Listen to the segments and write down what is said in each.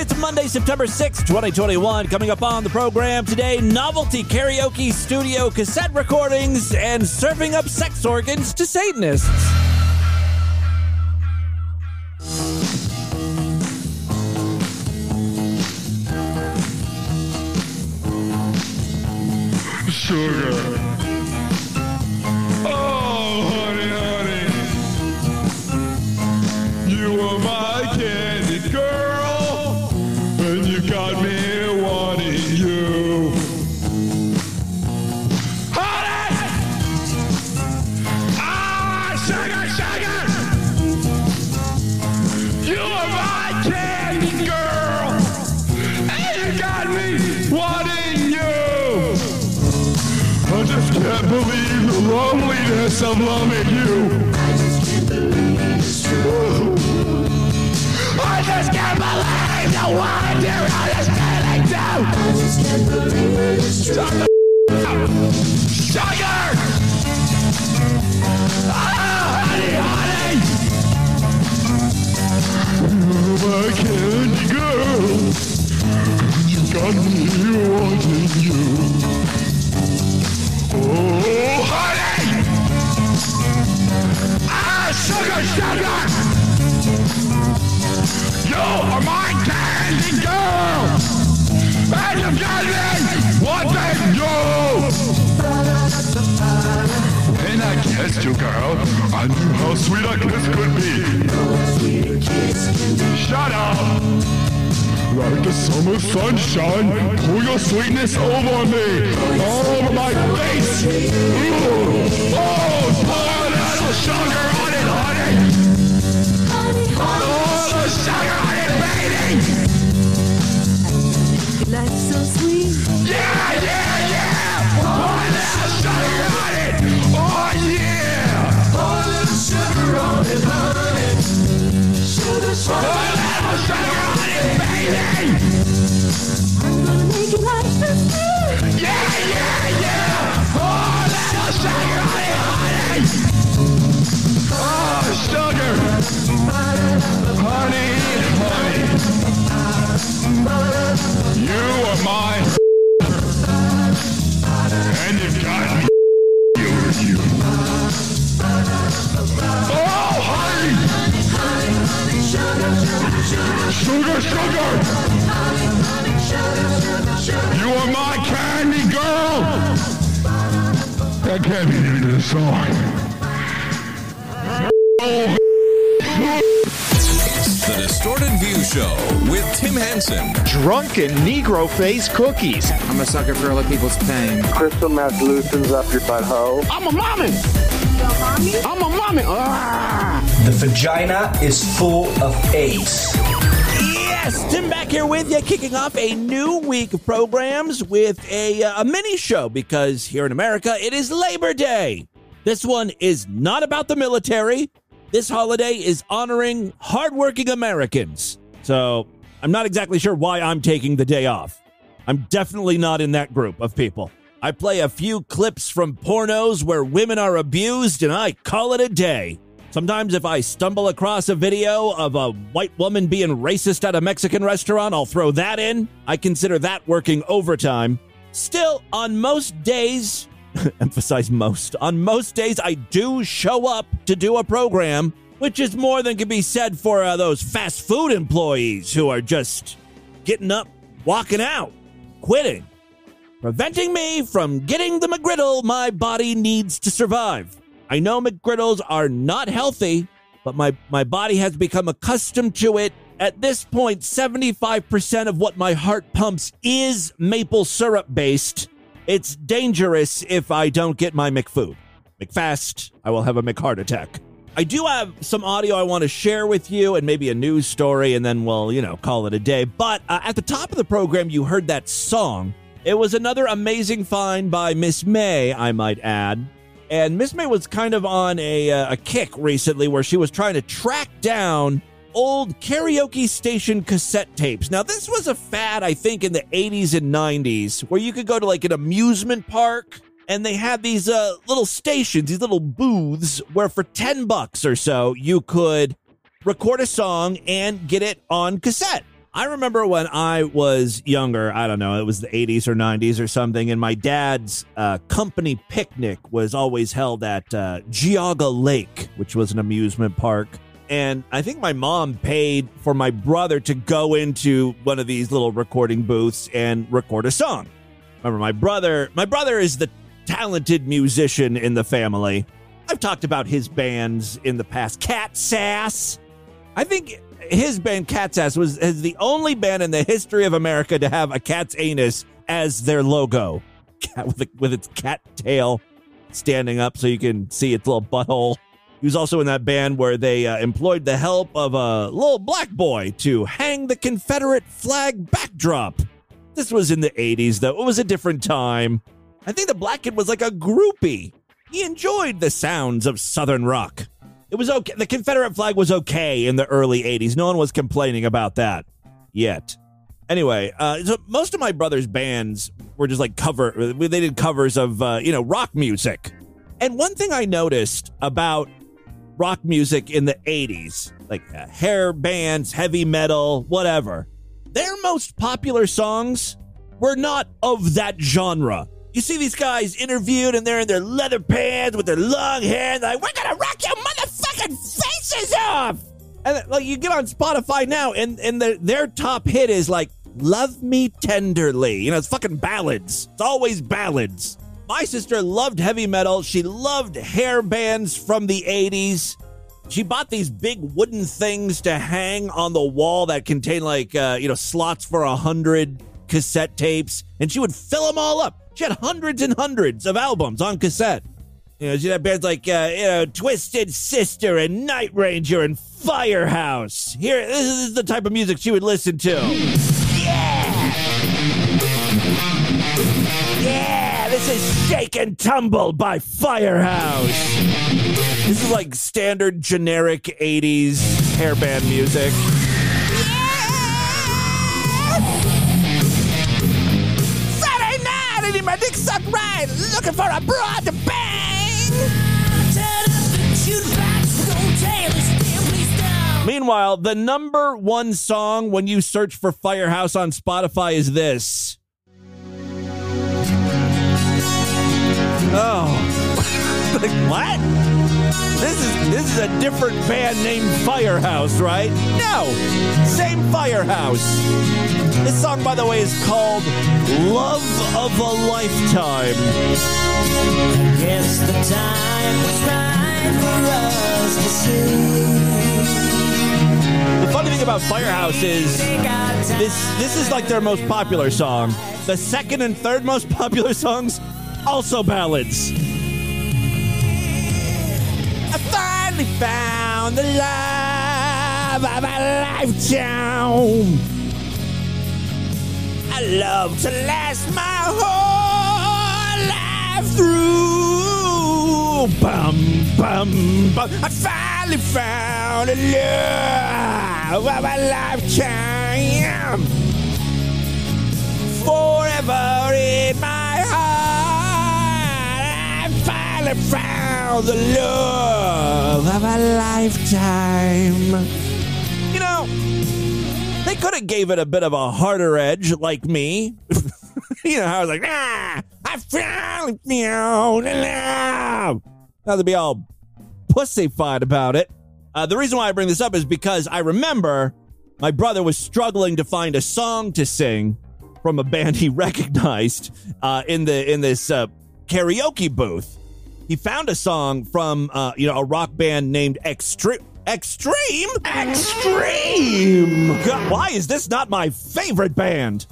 It's Monday, September 6th, 2021. Coming up on the program today, novelty karaoke studio cassette recordings and serving up sex organs to Satanists. Sugar. Loneliness of loving you. I just can't believe it's true. I just can't believe the of this feeling too. I just can't believe it's true. Shut the up. Sugar! Ah, honey, honey! You're my candy girl. You got me Kissed you, girl, I knew how sweet a kiss could be. Shut up! Like the summer sunshine, pour your sweetness over me, all over my face. Ooh. Oh, pour a little sugar on it, honey. Pour the sugar That can't be the end of the song. The Distorted View Show with Tim Henson. drunken Negro face cookies. I'm a sucker for other people's pain. Crystal meth loosens up your butthole. I'm a mommy! I'm a mommy! Ah! The vagina is full of AIDS. Yes, Tim back here with you, kicking off a new week of programs with a, uh, a mini show because here in America it is Labor Day. This one is not about the military. This holiday is honoring hardworking Americans. So I'm not exactly sure why I'm taking the day off. I'm definitely not in that group of people. I play a few clips from pornos where women are abused and I call it a day. Sometimes, if I stumble across a video of a white woman being racist at a Mexican restaurant, I'll throw that in. I consider that working overtime. Still, on most days, emphasize most, on most days, I do show up to do a program, which is more than can be said for uh, those fast food employees who are just getting up, walking out, quitting, preventing me from getting the McGriddle my body needs to survive. I know McGriddles are not healthy, but my, my body has become accustomed to it. At this point, 75% of what my heart pumps is maple syrup based. It's dangerous if I don't get my McFood. McFast, I will have a McHeart attack. I do have some audio I want to share with you and maybe a news story, and then we'll, you know, call it a day. But uh, at the top of the program, you heard that song. It was another amazing find by Miss May, I might add. And Miss May was kind of on a, uh, a kick recently where she was trying to track down old karaoke station cassette tapes. Now, this was a fad, I think, in the 80s and 90s where you could go to like an amusement park and they had these uh, little stations, these little booths where for 10 bucks or so you could record a song and get it on cassette. I remember when I was younger, I don't know, it was the 80s or 90s or something, and my dad's uh, company picnic was always held at uh, Geauga Lake, which was an amusement park. And I think my mom paid for my brother to go into one of these little recording booths and record a song. Remember, my brother, my brother is the talented musician in the family. I've talked about his bands in the past. Cat Sass. I think his band Cat's Ass was is the only band in the history of America to have a cat's anus as their logo, cat with with its cat tail standing up so you can see its little butthole. He was also in that band where they uh, employed the help of a little black boy to hang the Confederate flag backdrop. This was in the 80s, though. It was a different time. I think the black kid was like a groupie. He enjoyed the sounds of Southern rock. It was okay. The Confederate flag was okay in the early 80s. No one was complaining about that yet. Anyway, uh, so most of my brother's bands were just like cover, they did covers of, uh, you know, rock music. And one thing I noticed about rock music in the 80s, like uh, hair bands, heavy metal, whatever, their most popular songs were not of that genre. You see these guys interviewed and they're in their leather pants with their long hair and they're like, we're gonna rock your faces off! And like you get on Spotify now and, and the, their top hit is like Love Me Tenderly. You know, it's fucking ballads. It's always ballads. My sister loved heavy metal. She loved hair bands from the 80s. She bought these big wooden things to hang on the wall that contain like uh, you know slots for a hundred cassette tapes, and she would fill them all up. She had hundreds and hundreds of albums on cassette. You know, had bands like uh, you know Twisted Sister and Night Ranger and Firehouse. Here, this is the type of music she would listen to. Yeah, yeah. This is Shake and Tumble by Firehouse. This is like standard generic 80s hairband music. Yeah, Friday night, and my dick sucked right. Looking for a broad to bang. Meanwhile, the number one song when you search for Firehouse on Spotify is this. Oh. like, what? This is this is a different band named Firehouse, right? No. Same Firehouse. This song, by the way, is called Love of a Lifetime. Yes, the time was right for us to see. The funny thing about Firehouse is this this is like their most popular song. The second and third most popular songs, also ballads. I finally found the love of a lifetime. I love to last my whole life through. Bum, bum, bum. I finally found the love of a lifetime. Forever in my heart, I finally found the love of a lifetime. You know, they could have gave it a bit of a harder edge, like me. you know, I was like, ah, I finally found the love. Not to be all pussyfied about it. Uh, the reason why I bring this up is because I remember my brother was struggling to find a song to sing from a band he recognized uh, in the in this uh, karaoke booth. He found a song from uh, you know a rock band named Extreme. Extreme? Extreme! God, why is this not my favorite band?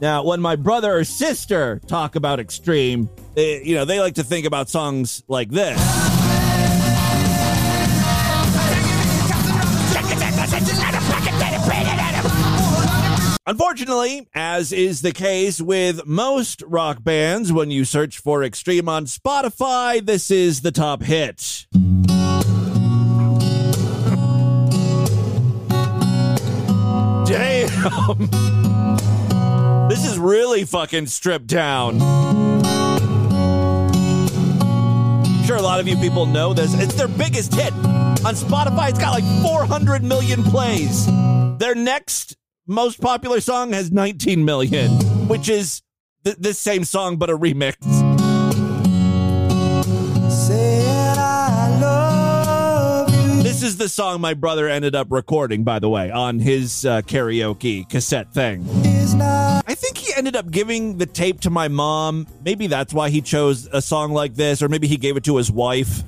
Now, when my brother or sister talk about Extreme, they, you know, they like to think about songs like this. Unfortunately, as is the case with most rock bands, when you search for Extreme on Spotify, this is the top hit. Damn! This is really fucking stripped down. I'm Sure, a lot of you people know this. It's their biggest hit. On Spotify, it's got like 400 million plays. Their next most popular song has 19 million, which is th- the same song but a remix. This is the song my brother ended up recording, by the way, on his uh, karaoke cassette thing. I think he ended up giving the tape to my mom. Maybe that's why he chose a song like this, or maybe he gave it to his wife.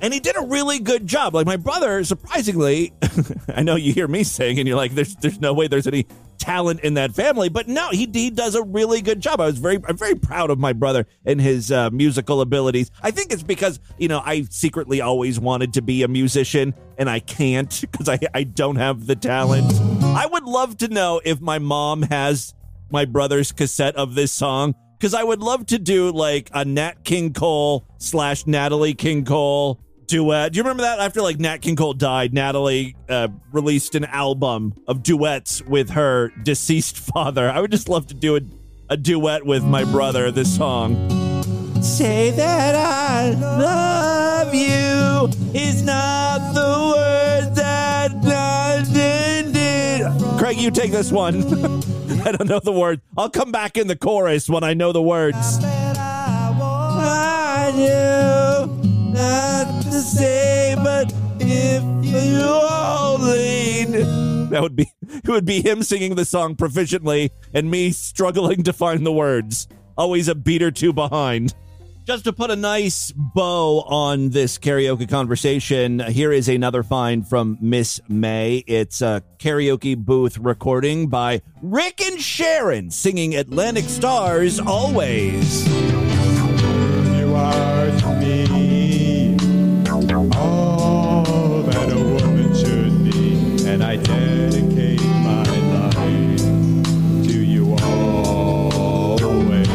And he did a really good job. Like my brother, surprisingly, I know you hear me saying, and you're like, "There's, there's no way there's any talent in that family," but no, he he does a really good job. I was very, I'm very proud of my brother and his uh, musical abilities. I think it's because you know I secretly always wanted to be a musician, and I can't because I I don't have the talent. I would love to know if my mom has my brother's cassette of this song because I would love to do like a Nat King Cole slash Natalie King Cole duet. Do you remember that? After like Nat King Cole died, Natalie uh, released an album of duets with her deceased father. I would just love to do a, a duet with my brother. This song. Say that I love you is not the word that I did. Craig, you take this one. I don't know the word. I'll come back in the chorus when I know the words. I to say, but if you that would be it would be him singing the song proficiently and me struggling to find the words. Always a beat or two behind. Just to put a nice bow on this karaoke conversation, here is another find from Miss May. It's a karaoke booth recording by Rick and Sharon singing Atlantic Starr's Always. And I dedicate my life to you always.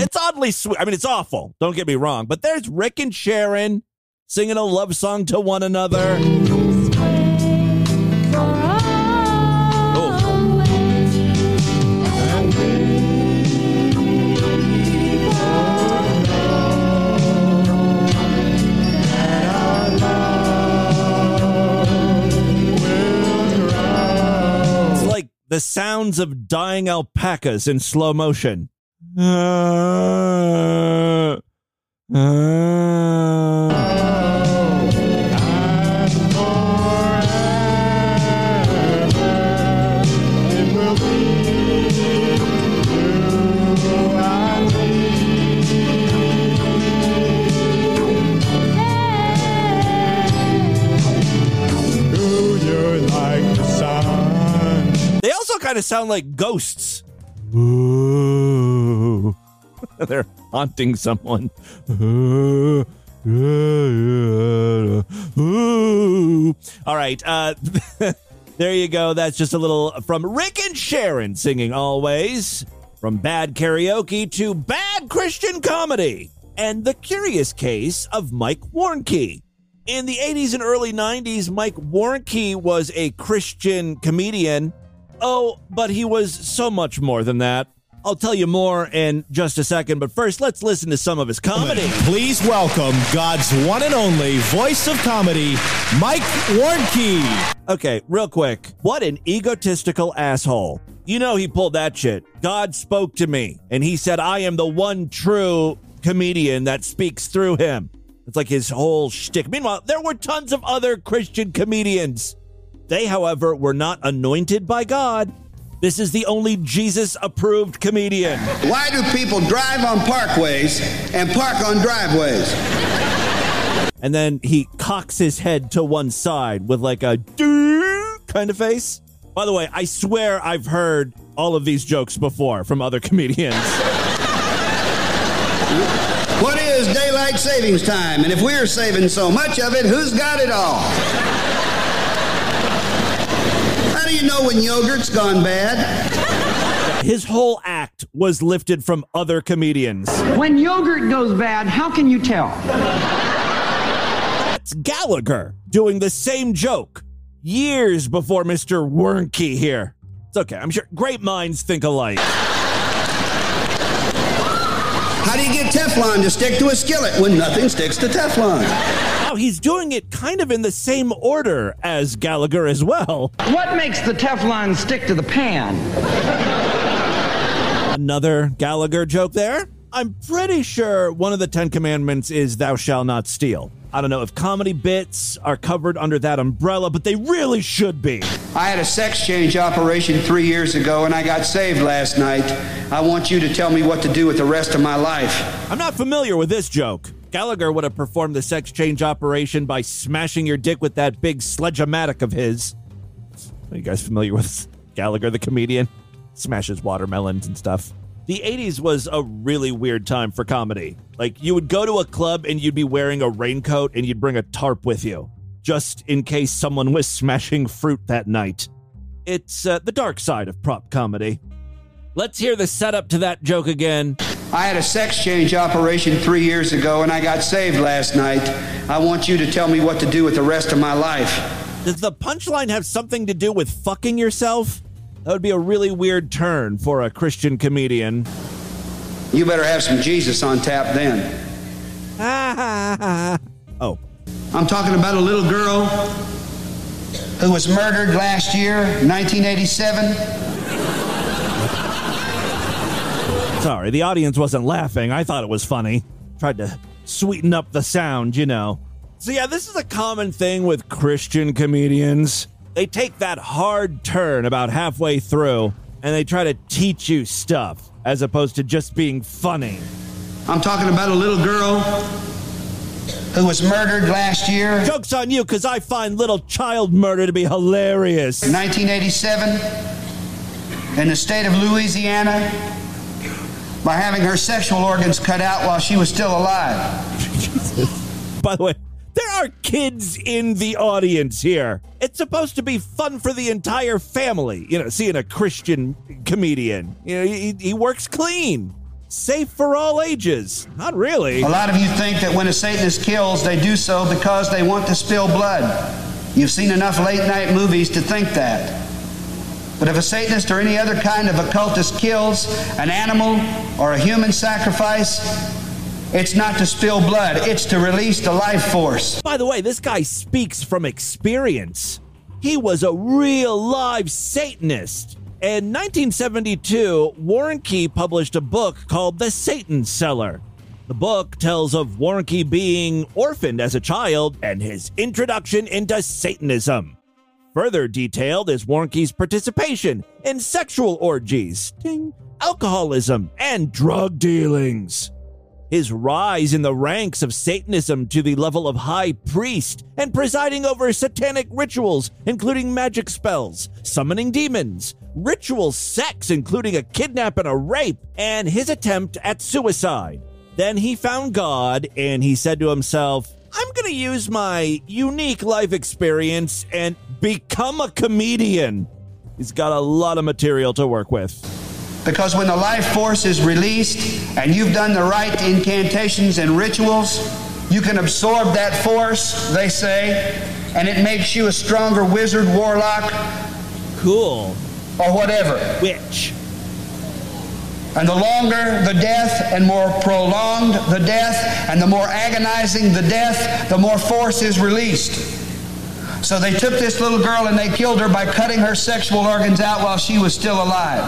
It's oddly sweet. I mean, it's awful. Don't get me wrong. But there's Rick and Sharon singing a love song to one another. The sounds of dying alpacas in slow motion. Uh, It kind of sound like ghosts. Ooh. They're haunting someone. All right. Uh, there you go. That's just a little from Rick and Sharon singing always. From bad karaoke to bad Christian comedy. And the curious case of Mike Warnke. In the 80s and early 90s, Mike Warnke was a Christian comedian. Oh, but he was so much more than that. I'll tell you more in just a second, but first, let's listen to some of his comedy. Please welcome God's one and only voice of comedy, Mike Warnke. Okay, real quick. What an egotistical asshole. You know he pulled that shit. God spoke to me, and he said, I am the one true comedian that speaks through him. It's like his whole shtick. Meanwhile, there were tons of other Christian comedians. They, however, were not anointed by God. This is the only Jesus approved comedian. Why do people drive on parkways and park on driveways? And then he cocks his head to one side with like a "Doo" kind of face. By the way, I swear I've heard all of these jokes before from other comedians. What is daylight savings time? And if we're saving so much of it, who's got it all? How do you know when yogurt's gone bad? His whole act was lifted from other comedians. When yogurt goes bad, how can you tell? It's Gallagher doing the same joke years before Mr. Warnke here. It's okay. I'm sure great minds think alike. How do you get Teflon to stick to a skillet when nothing sticks to Teflon? Wow, he's doing it kind of in the same order as Gallagher as well. What makes the Teflon stick to the pan? Another Gallagher joke there. I'm pretty sure one of the Ten Commandments is thou shalt not steal. I don't know if comedy bits are covered under that umbrella, but they really should be. I had a sex change operation three years ago and I got saved last night. I want you to tell me what to do with the rest of my life. I'm not familiar with this joke. Gallagher would have performed the sex change operation by smashing your dick with that big sledge-o-matic of his. Are you guys familiar with Gallagher the comedian? Smashes watermelons and stuff. The 80s was a really weird time for comedy. Like, you would go to a club and you'd be wearing a raincoat and you'd bring a tarp with you, just in case someone was smashing fruit that night. It's uh, the dark side of prop comedy. Let's hear the setup to that joke again. I had a sex change operation three years ago and I got saved last night. I want you to tell me what to do with the rest of my life. Does the punchline have something to do with fucking yourself? That would be a really weird turn for a Christian comedian. You better have some Jesus on tap then. oh. I'm talking about a little girl who was murdered last year, 1987. Sorry, the audience wasn't laughing. I thought it was funny. Tried to sweeten up the sound, you know. So, yeah, this is a common thing with Christian comedians. They take that hard turn about halfway through and they try to teach you stuff as opposed to just being funny. I'm talking about a little girl who was murdered last year. Joke's on you because I find little child murder to be hilarious. 1987, in the state of Louisiana, by having her sexual organs cut out while she was still alive. By the way, there are kids in the audience here. It's supposed to be fun for the entire family. You know, seeing a Christian comedian. You know, he, he works clean. Safe for all ages. Not really. A lot of you think that when a Satanist kills, they do so because they want to spill blood. You've seen enough late night movies to think that. But if a Satanist or any other kind of occultist kills an animal or a human sacrifice, it's not to spill blood, it's to release the life force. By the way, this guy speaks from experience. He was a real live Satanist. In 1972, Warnke published a book called The Satan Seller. The book tells of Warnke being orphaned as a child and his introduction into Satanism. Further detailed is Warnke's participation in sexual orgies, ding, alcoholism, and drug dealings. His rise in the ranks of Satanism to the level of high priest and presiding over satanic rituals, including magic spells, summoning demons, ritual sex, including a kidnap and a rape, and his attempt at suicide. Then he found God and he said to himself, I'm going to use my unique life experience and become a comedian. He's got a lot of material to work with. Because when the life force is released and you've done the right incantations and rituals, you can absorb that force, they say, and it makes you a stronger wizard, warlock, Cool. or whatever. Witch. And the longer the death and more prolonged the death and the more agonizing the death, the more force is released. So they took this little girl and they killed her by cutting her sexual organs out while she was still alive.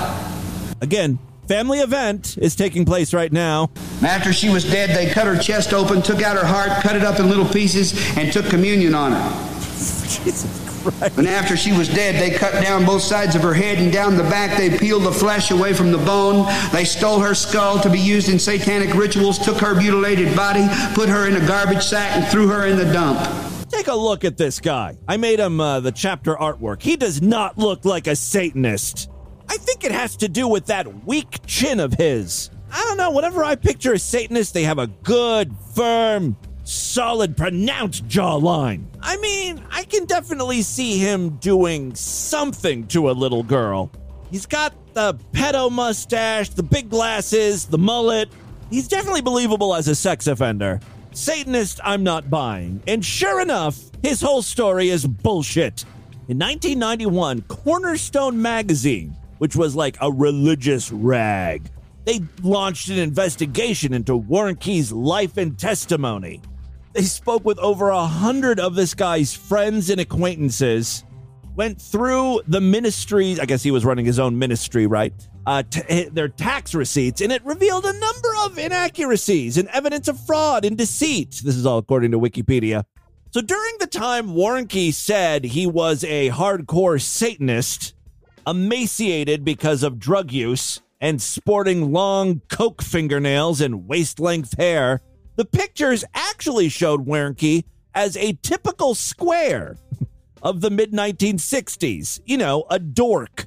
Again, family event is taking place right now. After she was dead, they cut her chest open, took out her heart, cut it up in little pieces, and took communion on her. Jesus Christ. And after she was dead, they cut down both sides of her head and down the back. They peeled the flesh away from the bone. They stole her skull to be used in satanic rituals, took her mutilated body, put her in a garbage sack, and threw her in the dump. Take a look at this guy. I made him uh, the chapter artwork. He does not look like a Satanist. I think it has to do with that weak chin of his. I don't know. Whenever I picture a Satanist, they have a good, firm, solid, pronounced jawline. I mean, I can definitely see him doing something to a little girl. He's got the pedo mustache, the big glasses, the mullet. He's definitely believable as a sex offender. Satanist, I'm not buying. And sure enough, his whole story is bullshit. In 1991, Cornerstone Magazine, which was like a religious rag, they launched an investigation into Warnke's life and testimony. They spoke with over a hundred of this guy's friends and acquaintances, went through the ministry. I guess he was running his own ministry, right? Uh, t- their tax receipts, and it revealed a number of inaccuracies and evidence of fraud and deceit. This is all according to Wikipedia. So during the time Warnke said he was a hardcore Satanist, emaciated because of drug use, and sporting long coke fingernails and waist length hair, the pictures actually showed Warnke as a typical square of the mid 1960s. You know, a dork.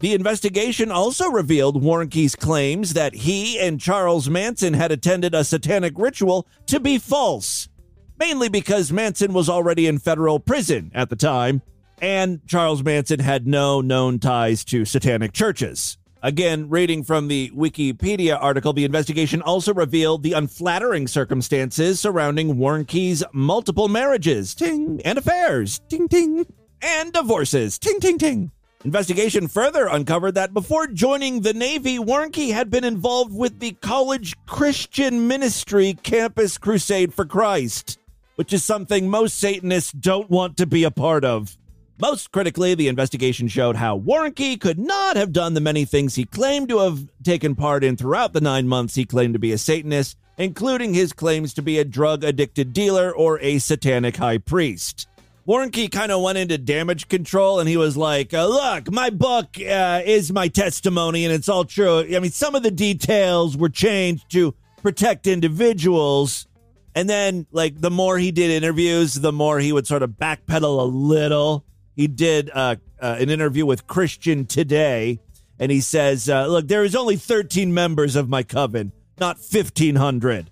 The investigation also revealed Warnke's claims that he and Charles Manson had attended a satanic ritual to be false, mainly because Manson was already in federal prison at the time, and Charles Manson had no known ties to satanic churches. Again, reading from the Wikipedia article, the investigation also revealed the unflattering circumstances surrounding Warnke's multiple marriages, ting, and affairs, ting, ting, and divorces, ting, ting, ting. Investigation further uncovered that before joining the Navy, Warnke had been involved with the college Christian ministry Campus Crusade for Christ, which is something most Satanists don't want to be a part of. Most critically, the investigation showed how Warnke could not have done the many things he claimed to have taken part in throughout the nine months he claimed to be a Satanist, including his claims to be a drug addicted dealer or a satanic high priest. Warnke kind of went into damage control and he was like, uh, Look, my book uh, is my testimony and it's all true. I mean, some of the details were changed to protect individuals. And then, like, the more he did interviews, the more he would sort of backpedal a little. He did uh, uh, an interview with Christian Today, and he says, uh, Look, there is only 13 members of my coven, not 1,500,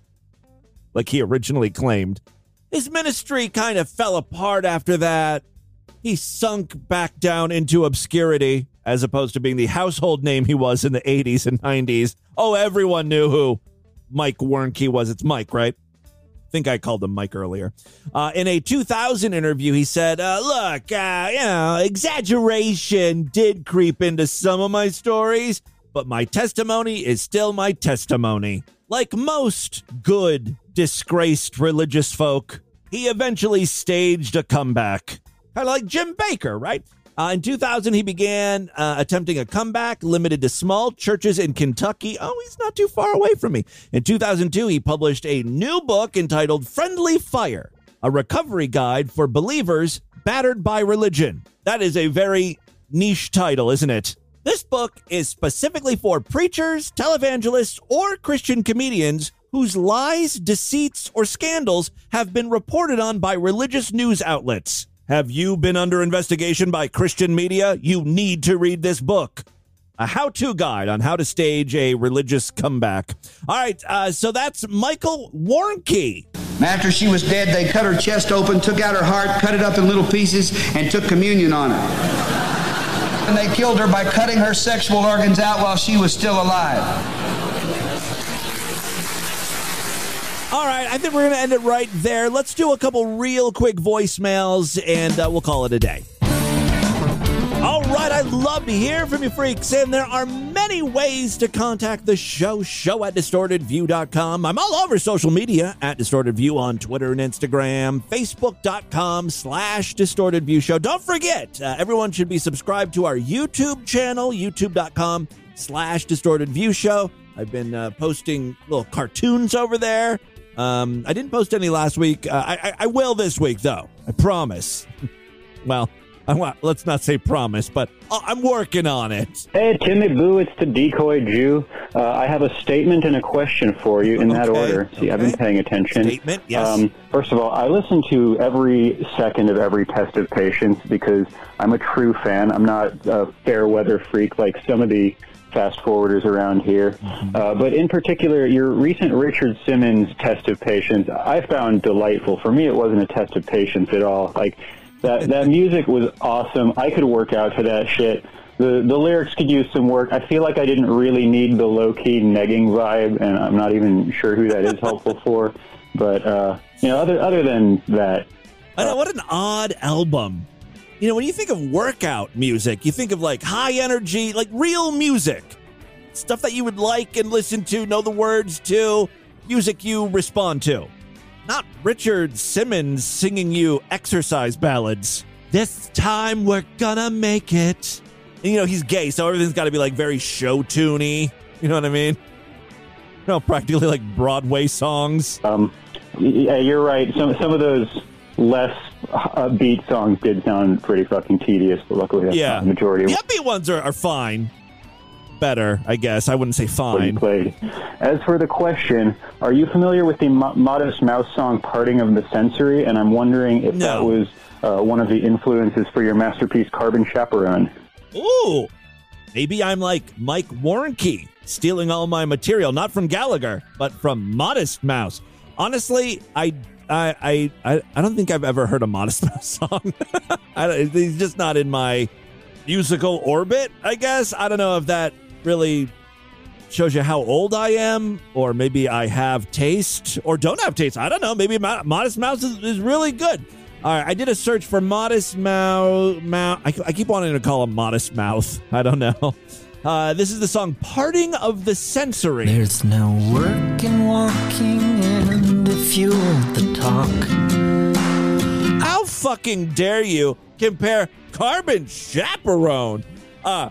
like he originally claimed. His ministry kind of fell apart after that. He sunk back down into obscurity as opposed to being the household name he was in the 80s and 90s. Oh, everyone knew who Mike Warnke was. It's Mike, right? I think I called him Mike earlier. Uh, in a 2000 interview, he said, uh, Look, uh, you know, exaggeration did creep into some of my stories, but my testimony is still my testimony. Like most good, disgraced religious folk, he eventually staged a comeback. Kind of like Jim Bakker, right? Uh, in 2000, he began uh, attempting a comeback limited to small churches in Kentucky. Oh, he's not too far away from me. In 2002, he published a new book entitled Friendly Fire, a recovery guide for believers battered by religion. That is a very niche title, isn't it? This book is specifically for preachers, televangelists, or Christian comedians whose lies, deceits, or scandals have been reported on by religious news outlets. Have you been under investigation by Christian media? You need to read this book. A how to guide on how to stage a religious comeback. All right, uh, so that's Michael Warnke. After she was dead, they cut her chest open, took out her heart, cut it up in little pieces, and took communion on it. And they killed her by cutting her sexual organs out while she was still alive. All right, I think we're going to end it right there. Let's do a couple real quick voicemails and uh, we'll call it a day. All right, I'd love to hear from you freaks, and there are many ways to contact the show. Show at distortedview.com. I'm all over social media at distortedview on Twitter and Instagram, facebook.com slash distortedview show. Don't forget, uh, everyone should be subscribed to our YouTube channel, youtube.com slash distortedview show. I've been uh, posting little cartoons over there. Um, I didn't post any last week. Uh, I, I, will this week, though. I promise. well, I want, let's not say promise, but I'm working on it. Hey, Timmy Boo, it's the Decoy Jew. Uh, I have a statement and a question for you in that order. See, I've been paying attention. Statement, yes. Um, first of all, I listen to every second of every test of patience because I'm a true fan. I'm not a fair weather freak like some of the fast forwarders around here. Mm-hmm. Uh, but in particular, your recent Richard Simmons test of patience, I found delightful. For me, it wasn't a test of patience at all. Like that, that music was awesome. I could work out to that shit. The the lyrics could use some work. I feel like I didn't really need the low key negging vibe, and I'm not even sure who that is helpful for. But uh, you know, other other than that, I know what an odd album. You know, when you think of workout music, you think of like high energy, like real music, stuff that you would like and listen to, know the words to, music you respond to. not Richard Simmons singing you exercise ballads. This time we're gonna make it. And, you know, he's gay, so everything's got to be like very show tuney. You know what I mean? You know, practically like Broadway songs. Um, yeah, you're right. Some some of those less upbeat songs did sound pretty fucking tedious, but luckily that's Yeah. the majority The upbeat ones are, are fine. Better, I guess. I wouldn't say fine. played. As for the question, are you familiar with the Mo- Modest Mouse song "Parting of the Sensory"? And I'm wondering if that was uh, one of the influences for your masterpiece "Carbon Chaperone." Ooh, maybe I'm like Mike Warnke, stealing all my material, not from Gallagher, but from Modest Mouse. Honestly, I. I, I I don't think I've ever heard a Modest Mouse song. I, he's just not in my musical orbit. I guess I don't know if that really shows you how old I am, or maybe I have taste or don't have taste. I don't know. Maybe Modest Mouse is, is really good. All right, I did a search for Modest Mouth. Mouth. I, I keep wanting to call him Modest Mouth. I don't know. Uh, this is the song "Parting of the Sensory." There's no work in walking, and if you want the talk, How fucking dare you compare Carbon Chaperone, a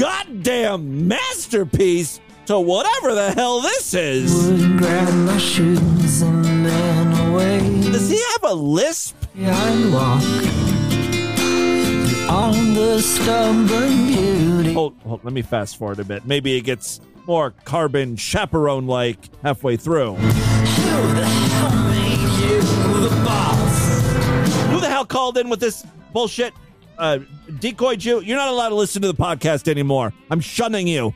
goddamn masterpiece, to whatever the hell this is? would grab my shoes and then away. Does he have a lisp? I'd walk on the stubborn beauty. Hold, hold, let me fast forward a bit. Maybe it gets more Carbon Chaperone like halfway through. Who the hell made you the boss? Who the hell called in with this bullshit? Uh, decoy Jew, you're not allowed to listen to the podcast anymore. I'm shunning you.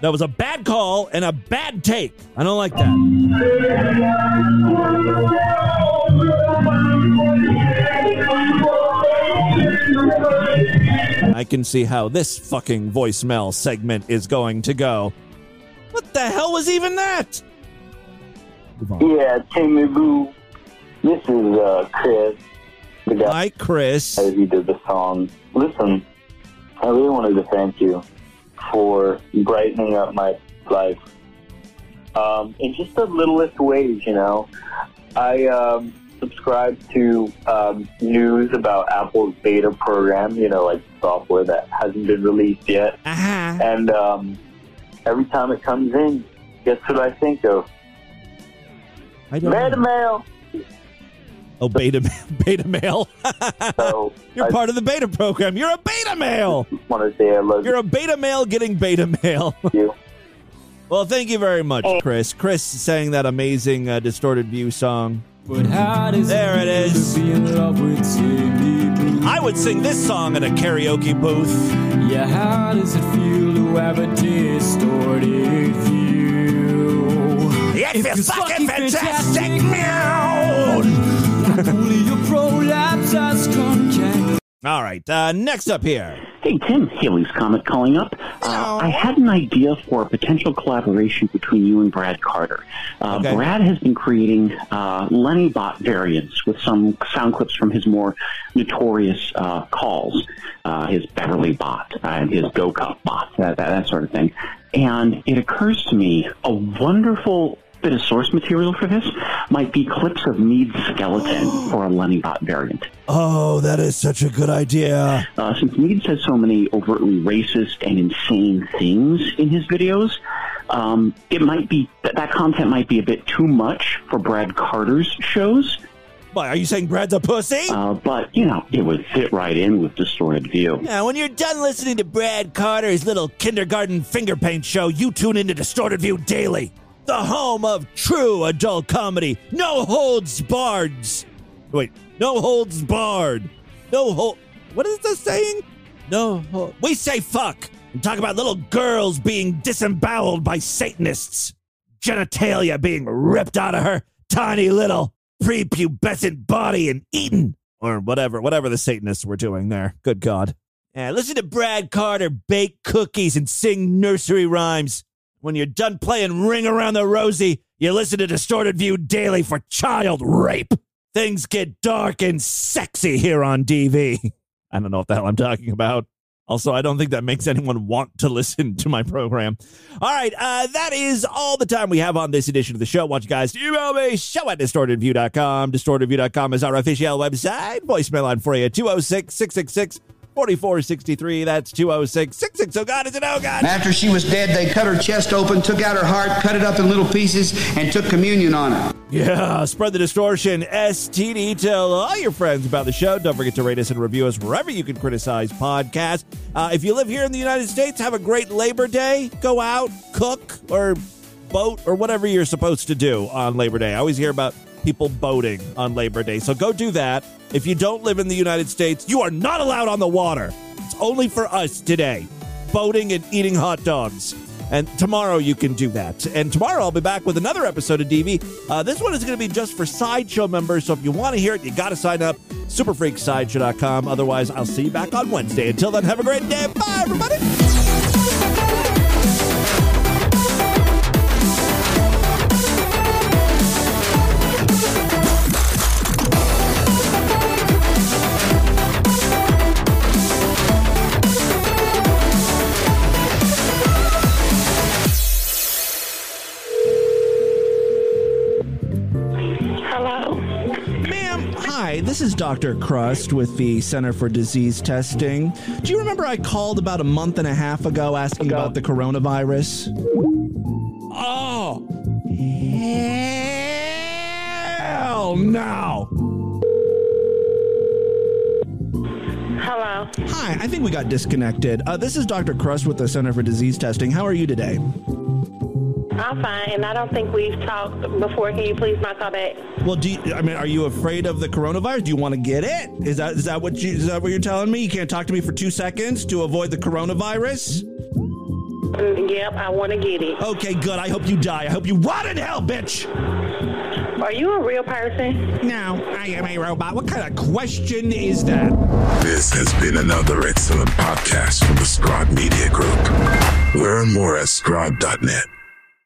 That was a bad call and a bad take. I don't like that. I can see how this fucking voicemail segment is going to go. What the hell was even that? Yeah, Timmy Boo. This is uh, Chris, the guy Hi, Chris. who did the song. Listen, I really wanted to thank you for brightening up my life um, in just the littlest ways, you know. I um, subscribe to um, news about Apple's beta program, you know, like software that hasn't been released yet. Uh-huh. And um, every time it comes in, guess what I think of? I don't Beta know. mail. Oh, beta, beta male. So You're I part of the beta program. You're a beta male. want to say I love You're a beta male getting beta male. you. well, thank you very much, Chris. Chris sang that amazing uh, distorted view song. But how does There it is. be in love with? I would sing this song in a karaoke booth. Yeah, how does it feel to have a distorted view? It feels fucking fantastic. Only your prolapse has contact. All right, uh, next up here. Hey, Tim, Haley's Comet calling up. Uh, I had an idea for a potential collaboration between you and Brad Carter. Uh, Okay. Brad has been creating uh, Lenny Bot variants with some sound clips from his more notorious uh, calls, uh, his Beverly Bot and his Go Cup Bot, that, that, that sort of thing. And it occurs to me a wonderful bit of source material for this might be clips of Meade Skelton for a Lenny Bot variant. Oh, that is such a good idea. Uh, since Mead says so many overtly racist and insane things in his videos, um, it might be that that content might be a bit too much for Brad Carter's shows. What, are you saying Brad's a pussy? Uh, but you know, it would fit right in with Distorted View. Now, when you're done listening to Brad Carter's little kindergarten finger paint show, you tune into Distorted View Daily, the home of true adult comedy. No holds barred. Wait, no holds barred. No hold. What is this saying? No, hol- we say fuck and talk about little girls being disemboweled by Satanists, genitalia being ripped out of her tiny little prepubescent body and eaten, or whatever, whatever the Satanists were doing there. Good God. Yeah, listen to Brad Carter bake cookies and sing nursery rhymes. When you're done playing Ring Around the Rosie, you listen to Distorted View Daily for child rape. Things get dark and sexy here on DV. I don't know what the hell I'm talking about. Also, I don't think that makes anyone want to listen to my program. All right, uh, that is all the time we have on this edition of the show. Watch, guys email me, show at distortedview.com. Distortedview.com is our official website. Voicemail line for you, 206 666 4463. That's 206 660. God, is it oh God? After she was dead, they cut her chest open, took out her heart, cut it up in little pieces, and took communion on it. Yeah, spread the distortion. STD. Tell all your friends about the show. Don't forget to rate us and review us wherever you can criticize podcasts. Uh, if you live here in the United States, have a great Labor Day. Go out, cook, or boat, or whatever you're supposed to do on Labor Day. I always hear about people boating on Labor Day. So go do that. If you don't live in the United States, you are not allowed on the water. It's only for us today. Boating and eating hot dogs. And tomorrow you can do that. And tomorrow I'll be back with another episode of DV. Uh, this one is going to be just for Sideshow members. So if you want to hear it, you got to sign up. Superfreaksideshow.com. Otherwise, I'll see you back on Wednesday. Until then, have a great day. Bye, everybody. Hi. This is Dr. Crust with the Center for Disease Testing. Do you remember I called about a month and a half ago asking about the coronavirus? Oh. Hell no. Hello. Hi, I think we got disconnected. Uh, this is Dr. Crust with the Center for Disease Testing. How are you today? I'm fine, and I don't think we've talked before. Can you please not call back? Well, do you, I mean, are you afraid of the coronavirus? Do you want to get it? Is that is that what you is that what you're telling me? You can't talk to me for two seconds to avoid the coronavirus? Mm, Yep, I want to get it. Okay, good. I hope you die. I hope you rot in hell, bitch. Are you a real person? No, I am a robot. What kind of question is that? This has been another excellent podcast from the Scribe Media Group. Learn more at scribe.net.